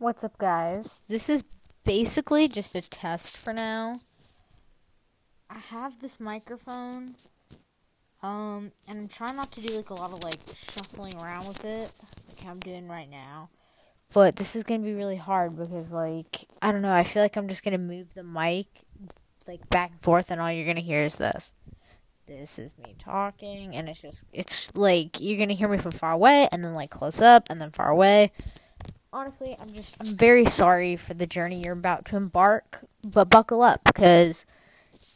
What's up, guys? This is basically just a test for now. I have this microphone, um, and I'm trying not to do like a lot of like shuffling around with it, like I'm doing right now. But this is gonna be really hard because, like, I don't know. I feel like I'm just gonna move the mic like back and forth, and all you're gonna hear is this. This is me talking, and it's just it's like you're gonna hear me from far away, and then like close up, and then far away honestly, I'm just I'm very sorry for the journey you're about to embark, but buckle up because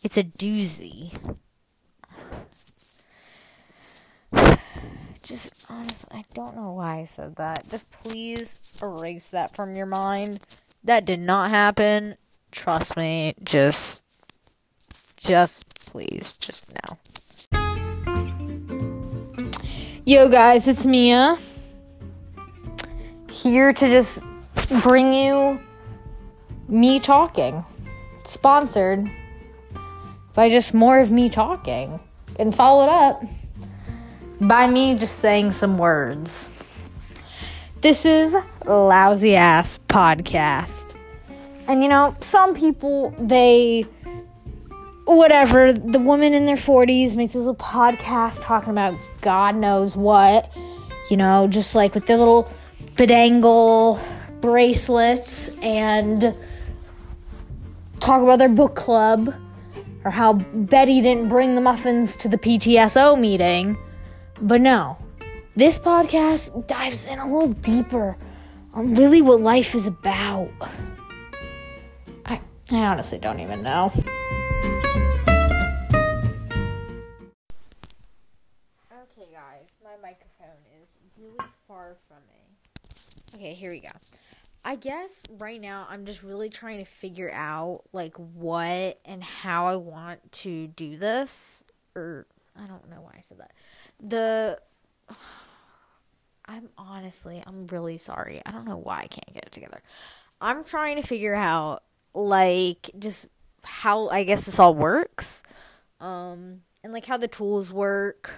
it's a doozy. Just honestly, I don't know why I said that. Just please erase that from your mind. That did not happen. Trust me. Just just please just now. Yo guys, it's Mia here to just bring you me talking. Sponsored by just more of me talking. And followed up by me just saying some words. This is Lousy Ass Podcast. And you know, some people, they, whatever, the woman in their 40s makes this little podcast talking about God knows what, you know, just like with their little bedangle bracelets and talk about their book club or how Betty didn't bring the muffins to the PTSO meeting. But no, this podcast dives in a little deeper on really what life is about. I, I honestly don't even know. Okay, here we go. I guess right now I'm just really trying to figure out like what and how I want to do this or I don't know why I said that. The I'm honestly I'm really sorry. I don't know why I can't get it together. I'm trying to figure out like just how I guess this all works. Um and like how the tools work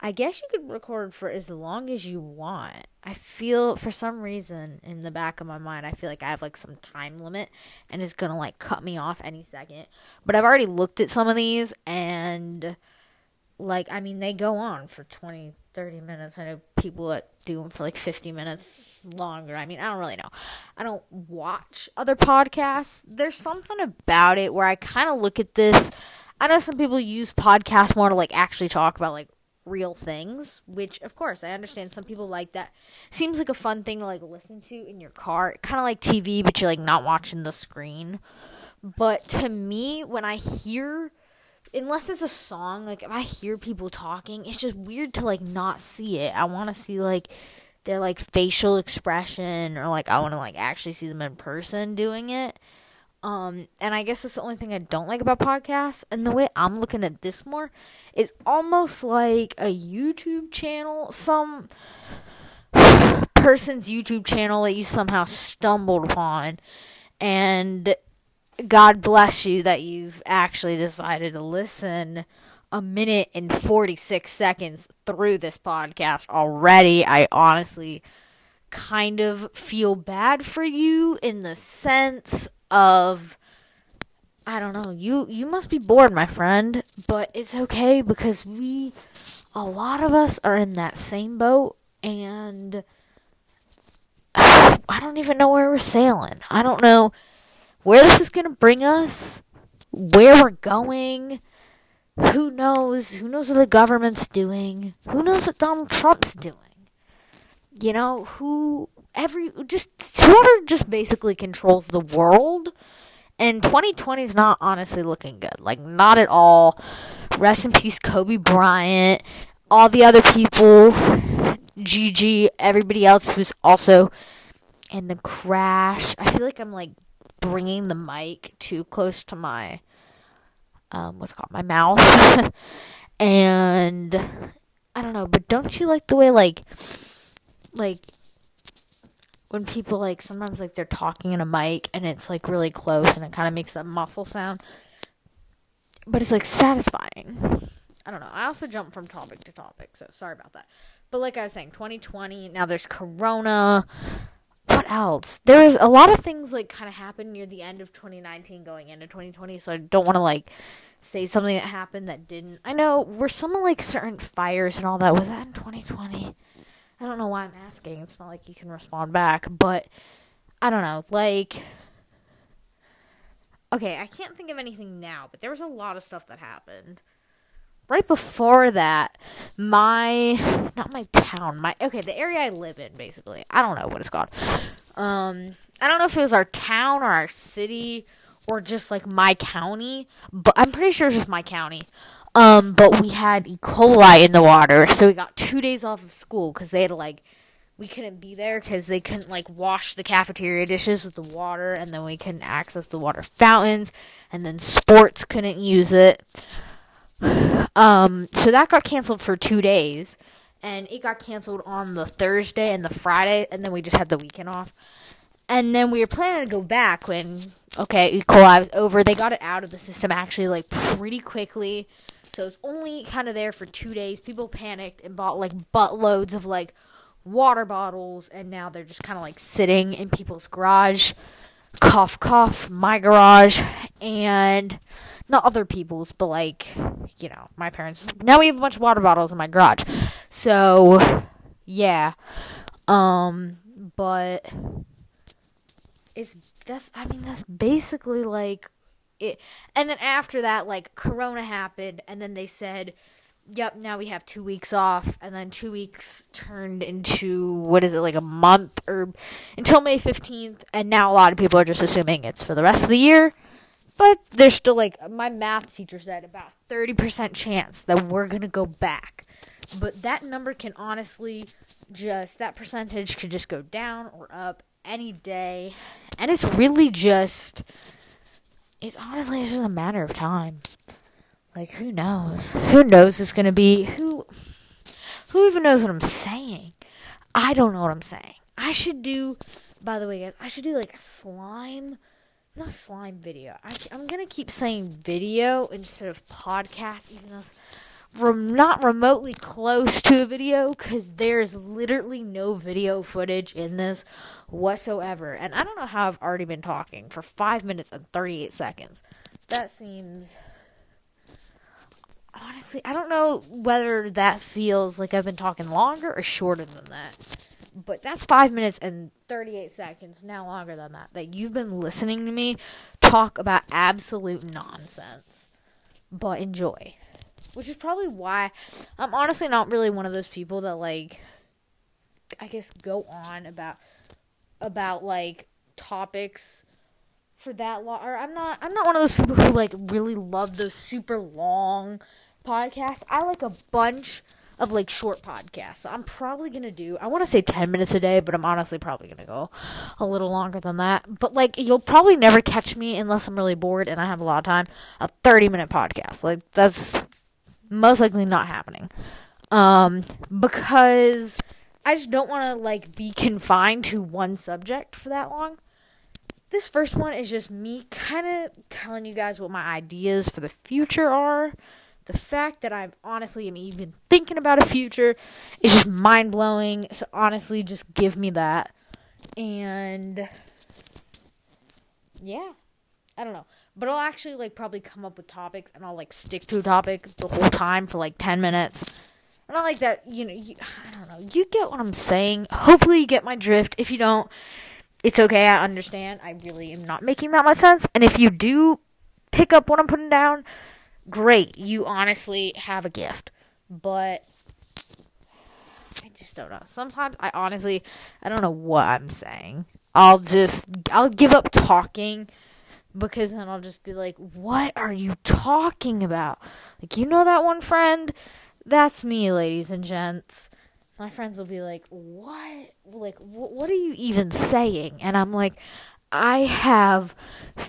I guess you could record for as long as you want. I feel for some reason in the back of my mind, I feel like I have like some time limit and it's gonna like cut me off any second. But I've already looked at some of these and like, I mean, they go on for 20, 30 minutes. I know people that do them for like 50 minutes longer. I mean, I don't really know. I don't watch other podcasts. There's something about it where I kind of look at this. I know some people use podcasts more to like actually talk about like real things, which of course I understand some people like that. Seems like a fun thing to like listen to in your car. Kind of like TV, but you're like not watching the screen. But to me, when I hear unless it's a song, like if I hear people talking, it's just weird to like not see it. I want to see like their like facial expression or like I want to like actually see them in person doing it. Um, and I guess that's the only thing I don't like about podcasts. And the way I'm looking at this more is almost like a YouTube channel, some person's YouTube channel that you somehow stumbled upon. And God bless you that you've actually decided to listen a minute and 46 seconds through this podcast already. I honestly kind of feel bad for you in the sense of I don't know. You you must be bored, my friend, but it's okay because we a lot of us are in that same boat and I don't even know where we're sailing. I don't know where this is going to bring us, where we're going. Who knows? Who knows what the government's doing? Who knows what Donald Trump's doing? You know, who every just Twitter just basically controls the world. And 2020 is not honestly looking good. Like, not at all. Rest in peace, Kobe Bryant. All the other people, Gigi, everybody else who's also in the crash. I feel like I'm like bringing the mic too close to my, um, what's called my mouth. and I don't know, but don't you like the way, like, like when people like sometimes like they're talking in a mic and it's like really close and it kind of makes a muffle sound but it's like satisfying i don't know i also jump from topic to topic so sorry about that but like i was saying 2020 now there's corona what else? There was a lot of things like kind of happened near the end of 2019 going into 2020, so I don't want to like say something that happened that didn't. I know were some like certain fires and all that was that in 2020? I don't know why I'm asking. It's not like you can respond back, but I don't know. Like Okay, I can't think of anything now, but there was a lot of stuff that happened right before that, my not my town, my okay, the area I live in, basically. I don't know what it's called. Um, I don't know if it was our town or our city or just like my county, but I'm pretty sure it's just my county. Um, but we had E. coli in the water, so we got two days off of school because they had to like we couldn't be there because they couldn't like wash the cafeteria dishes with the water, and then we couldn't access the water fountains, and then sports couldn't use it. Um, so that got canceled for two days, and it got canceled on the Thursday and the Friday, and then we just had the weekend off. And then we were planning to go back when, okay, E. coli was over. They got it out of the system actually, like, pretty quickly. So it's only kind of there for two days. People panicked and bought, like, buttloads of, like, water bottles, and now they're just kind of, like, sitting in people's garage. Cough, cough, my garage. And not other people's, but like, you know, my parents. Now we have a bunch of water bottles in my garage. So, yeah. Um, but it's that's I mean that's basically like it. And then after that like corona happened and then they said Yep, now we have 2 weeks off and then 2 weeks turned into what is it like a month or until May 15th and now a lot of people are just assuming it's for the rest of the year but there's still like my math teacher said about 30% chance that we're going to go back. But that number can honestly just that percentage could just go down or up any day. And it's really just it's honestly it's just a matter of time. Like who knows? Who knows it's to be who who even knows what I'm saying? I don't know what I'm saying. I should do by the way guys, I should do like a slime not slime video. I, am gonna keep saying video instead of podcast, even though I'm not remotely close to a video because there's literally no video footage in this whatsoever. And I don't know how I've already been talking for five minutes and 38 seconds. That seems. Honestly, I don't know whether that feels like I've been talking longer or shorter than that but that's five minutes and 38 seconds, now longer than that, that you've been listening to me talk about absolute nonsense. But enjoy. Which is probably why I'm honestly not really one of those people that, like, I guess go on about, about, like, topics for that long. Or I'm not, I'm not one of those people who, like, really love those super long podcasts. I like a bunch of like short podcasts. So I'm probably gonna do I want to say 10 minutes a day, but I'm honestly probably gonna go a little longer than that. But like you'll probably never catch me unless I'm really bored and I have a lot of time. A 30 minute podcast like that's most likely not happening. Um, because I just don't want to like be confined to one subject for that long. This first one is just me kind of telling you guys what my ideas for the future are the fact that I honestly am even thinking about a future is just mind blowing. So honestly, just give me that. And yeah, I don't know. But I'll actually like probably come up with topics and I'll like stick to a topic the whole time for like 10 minutes. Not like that, you know, you, I don't know. You get what I'm saying. Hopefully you get my drift. If you don't, it's okay. I understand. I really am not making that much sense. And if you do pick up what I'm putting down, great. You honestly have a gift. But I just don't know. Sometimes I honestly I don't know what I'm saying. I'll just I'll give up talking because then I'll just be like, "What are you talking about?" Like, you know that one friend? That's me, ladies and gents. My friends will be like, "What? Like, wh- what are you even saying?" And I'm like, I have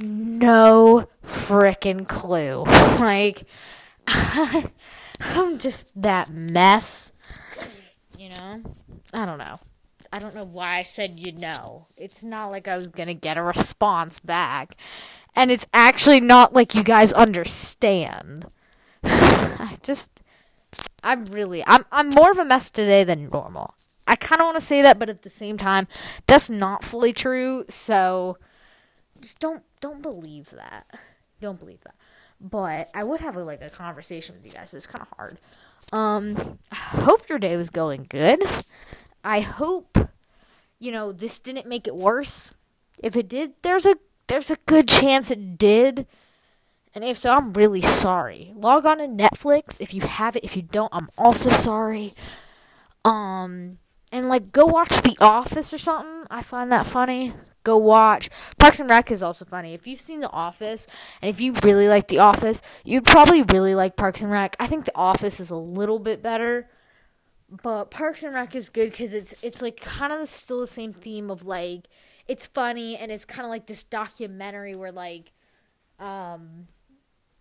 no freaking clue. Like, I'm just that mess. You know? I don't know. I don't know why I said you know. It's not like I was gonna get a response back. And it's actually not like you guys understand. I just I'm really I'm I'm more of a mess today than normal. I kind of want to say that, but at the same time, that's not fully true. So just don't don't believe that. Don't believe that. But I would have a, like a conversation with you guys, but it's kind of hard. Um, I hope your day was going good. I hope you know this didn't make it worse. If it did, there's a there's a good chance it did. And if so, I'm really sorry. Log on to Netflix if you have it. If you don't, I'm also sorry. Um, and like go watch The Office or something. I find that funny. Go watch Parks and Rec is also funny. If you've seen The Office and if you really like The Office, you'd probably really like Parks and Rec. I think The Office is a little bit better, but Parks and Rec is good because it's it's like kind of still the same theme of like it's funny and it's kind of like this documentary where like um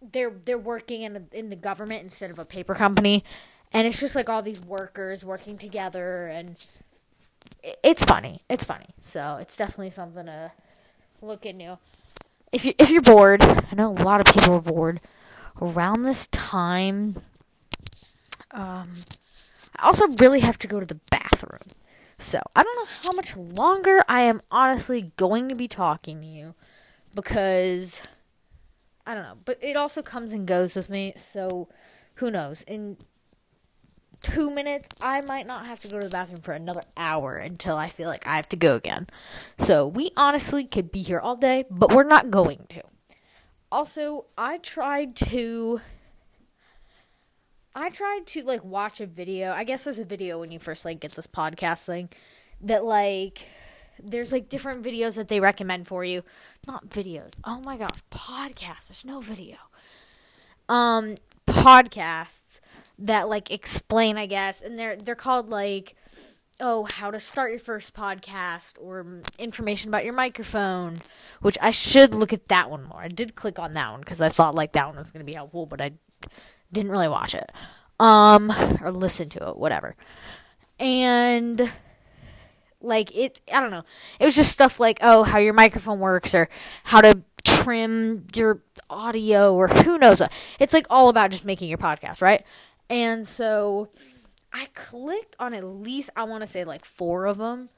they're they're working in in the government instead of a paper company. And it's just like all these workers working together and it's funny. It's funny. So it's definitely something to look into. If you if you're bored i know a lot of people are bored. Around this time um i also really have to go to the bathroom so i don't know how much longer i am honestly going to be talking to you because i don't know but it also comes and goes with me so who knows in two minutes, I might not have to go to the bathroom for another hour until I feel like I have to go again. So we honestly could be here all day, but we're not going to. Also, I tried to. I tried to like watch a video. I guess there's a video when you first like get this podcast thing that like there's like different videos that they recommend for you. Not videos. Oh my gosh, podcasts. There's no video. Um podcasts that like explain, I guess, and they're they're called like oh, how to start your first podcast or information about your microphone, which I should look at that one more. I did click on that one because I thought like that one was going to be helpful, but I didn't really watch it. Um or listen to it, whatever. And like it I don't know. It was just stuff like oh, how your microphone works or how to trim your audio or who knows. It's like all about just making your podcast, right? And so I clicked on at least, I want to say like four of them.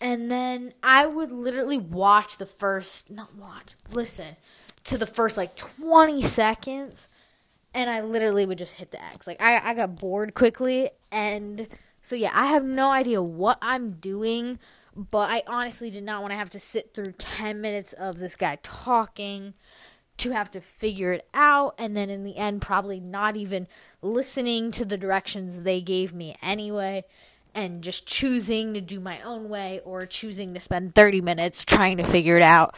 And then I would literally watch the first, not watch, listen to the first like 20 seconds. And I literally would just hit the X. Like, I, I got bored quickly. And so, yeah, I have no idea what I'm doing. But I honestly did not want to have to sit through 10 minutes of this guy talking to have to figure it out and then in the end probably not even listening to the directions they gave me anyway and just choosing to do my own way or choosing to spend 30 minutes trying to figure it out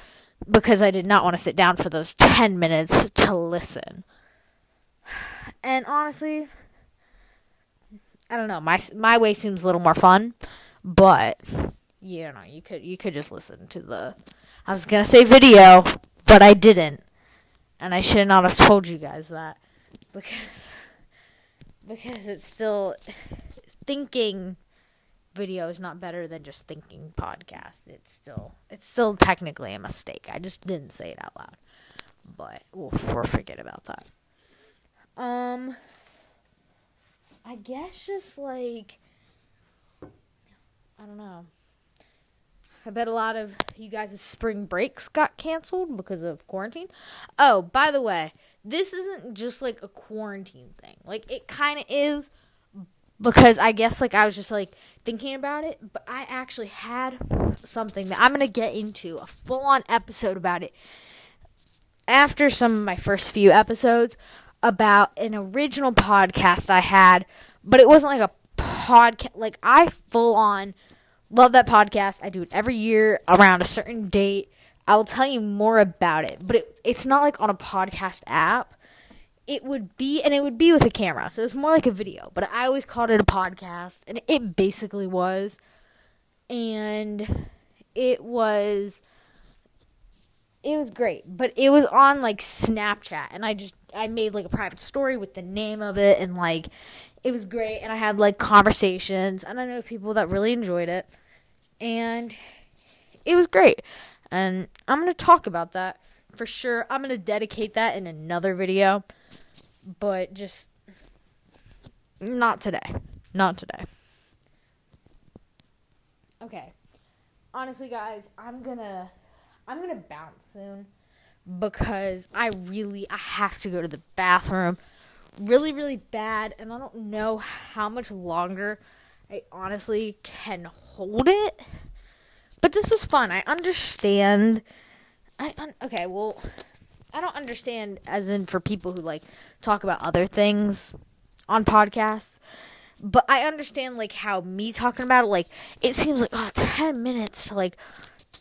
because I did not want to sit down for those 10 minutes to listen. And honestly, I don't know. My my way seems a little more fun, but you know, you could you could just listen to the I was to say video, but I didn't and I should not have told you guys that because because it's still thinking video is not better than just thinking podcast. It's still it's still technically a mistake. I just didn't say it out loud. But we'll, we'll forget about that. Um I guess just like I don't know. I bet a lot of you guys' spring breaks got canceled because of quarantine. Oh, by the way, this isn't just like a quarantine thing. Like it kind of is because I guess like I was just like thinking about it, but I actually had something that I'm to get into a full-on episode about it after some of my first few episodes about an original podcast I had, but it wasn't like a podcast like I full on Love that podcast. I do it every year around a certain date. I will tell you more about it, but it, it's not like on a podcast app. It would be, and it would be with a camera, so it's more like a video. But I always called it a podcast, and it basically was. And it was, it was great, but it was on like Snapchat, and I just I made like a private story with the name of it, and like it was great, and I had like conversations, and I know people that really enjoyed it and it was great. And I'm to talk about that for sure. I'm to dedicate that in another video, but just not today. Not today. Okay. Honestly, guys, I'm gonna I'm gonna bounce soon because I really I have to go to the bathroom really really bad and I don't know how much longer I honestly can hold it. But this was fun. I understand I un- okay, well I don't understand as in for people who like talk about other things on podcasts. But I understand like how me talking about it like it seems like oh 10 minutes to like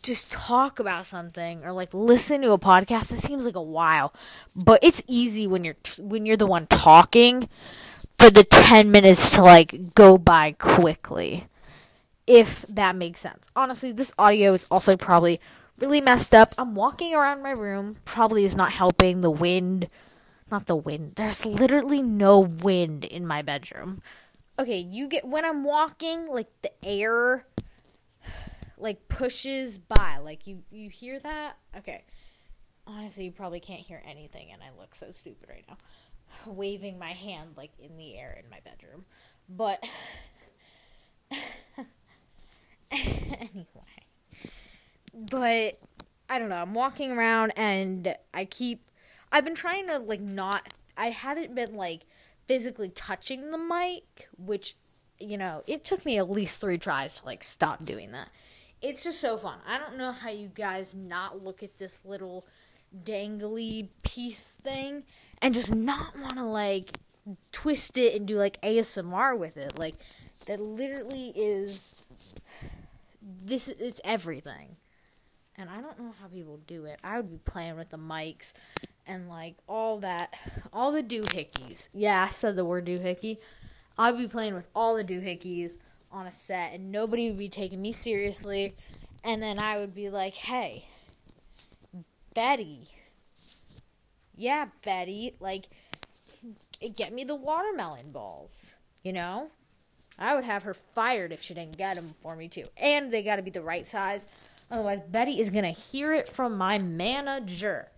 just talk about something or like listen to a podcast that seems like a while. But it's easy when you're when you're the one talking for the 10 minutes to like go by quickly if that makes sense. Honestly this audio is also probably really messed up. I'm walking around my room probably is not helping the wind not the wind there's literally no wind in my bedroom. Okay you get when i'm walking like the air like pushes by. Like you you hear that? Okay. Honestly, you probably can't hear anything and I look so stupid right now. Waving my hand like in the air in my bedroom. But anyway. But I don't know. I'm walking around and I keep I've been trying to like not I haven't been like physically touching the mic, which you know, it took me at least 3 tries to like stop doing that it's just so fun. I don't know how you guys not look at this little dangly piece thing and just not want to like twist it and do like ASMR with it. Like that literally is this it's everything. And I don't know how people do it. I would be playing with the mics and like all that all the doohickeys. Yeah, I said the word doohickey. I'd be playing with all the doohickeys on a set and nobody would be taking me seriously. And then I would be like, hey, Betty. Yeah, Betty. Like, get me the watermelon balls. You know? I would have her fired if she didn't get them for me, too. And they got to be the right size. Otherwise, Betty is to hear it from my manager.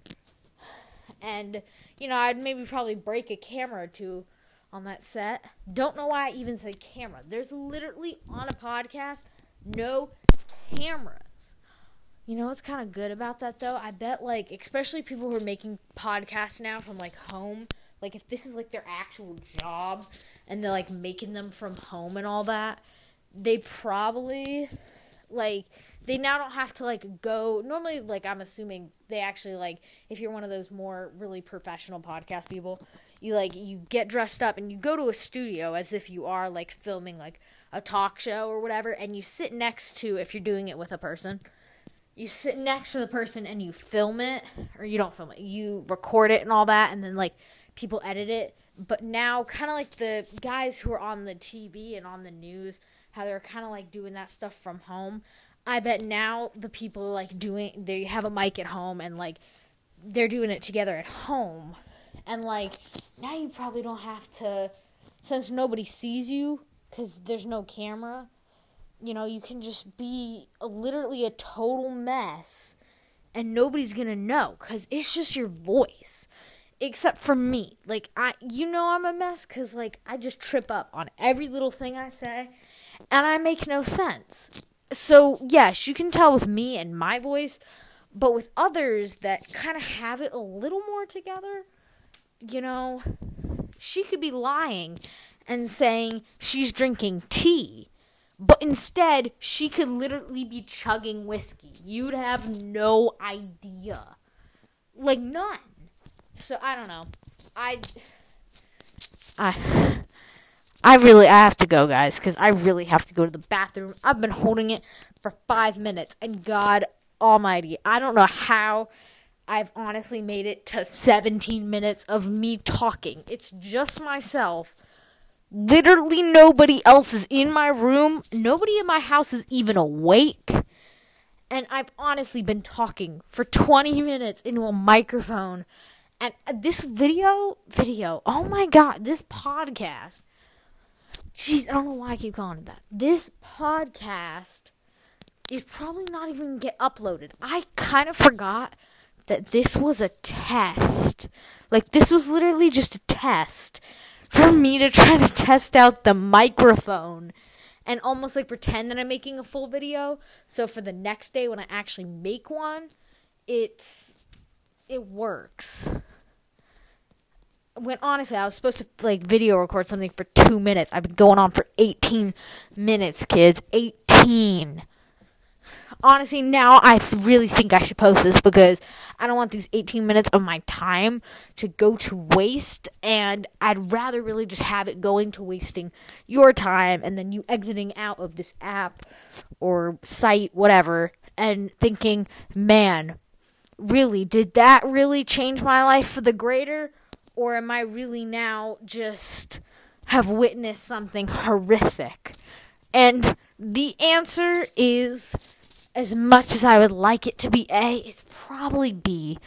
And, you know, I'd maybe probably break a camera or two on that set. Don't know why I even said camera. There's literally on a podcast no cameras. You know what's kind of good about that though? I bet like especially people who are making podcasts now from like home, like if this is like their actual job and they're like making them from home and all that, they probably like they now don't have to like go normally like i'm assuming they actually like if you're one of those more really professional podcast people you like you get dressed up and you go to a studio as if you are like filming like a talk show or whatever and you sit next to if you're doing it with a person you sit next to the person and you film it or you don't film it you record it and all that and then like people edit it. But now kind of like the guys who are on the tv and on the news how they're kind of like doing that stuff from home i bet now the people like doing they have a mic at home and like they're doing it together at home and like now you probably don't have to since nobody sees you cuz there's no camera. You know, you can just be a, literally a total mess and nobody's going to know cuz it's just your voice. Except for me. Like I you know I'm a mess cuz like I just trip up on every little thing I say and I make no sense. So, yes, you can tell with me and my voice, but with others that kind of have it a little more together, you know, she could be lying and saying she's drinking tea. But instead, she could literally be chugging whiskey. You'd have no idea. Like, none. So, I don't know. I. I. I really I have to go, guys, because I really have to go to the bathroom. I've been holding it for five minutes, and God Almighty, I don't know how I've honestly made it to 17 minutes of me talking. It's just myself. Literally nobody else is in my room. Nobody in my house is even awake. And I've honestly been talking for 20 minutes into a microphone. And uh, this video, video, oh my god, this podcast. Jeez, I don't know why I keep calling it that. This podcast is probably not even get uploaded. I kind of forgot that this was a test. Like, this was literally just a test for me to try to test out the microphone and almost like pretend that I'm making a full video. So for the next day when I actually make one, it's it works. When honestly, I was supposed to like video record something for 2 minutes. I've been going on for 18 minutes, kids. 18 honestly, now I really think I should post this because I don't want these 18 minutes of my time to go to waste. And I'd rather really just have it going to wasting your time and then you exiting out of this app or site, whatever, and thinking, man, really, did that really change my life for the greater? Or am I really now just have witnessed something horrific? And the answer is as much as I would like it to be A, it's probably B.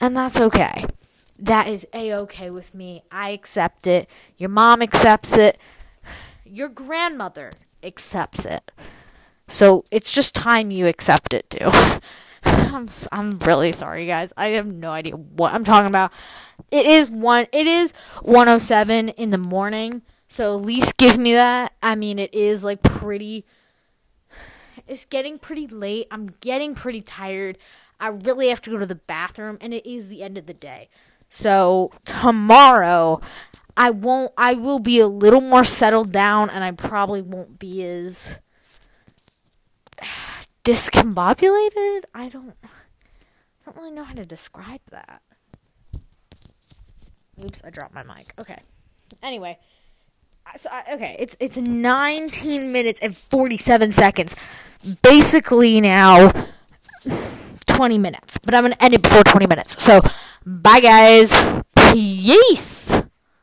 And that's okay. That is A okay with me. I accept it. Your mom accepts it. Your grandmother accepts it. So it's just time you accept it too. I'm I'm really sorry guys. I have no idea what I'm talking about. It is one it is 107 in the morning. So at least give me that. I mean it is like pretty it's getting pretty late. I'm getting pretty tired. I really have to go to the bathroom, and it is the end of the day. So tomorrow, I won't. I will be a little more settled down, and I probably won't be as discombobulated. I don't. I don't really know how to describe that. Oops, I dropped my mic. Okay. Anyway, so I, okay, it's it's 19 minutes and 47 seconds. Basically now 20 minutes, but I'm going to end it before 20 minutes. So, bye guys. Peace.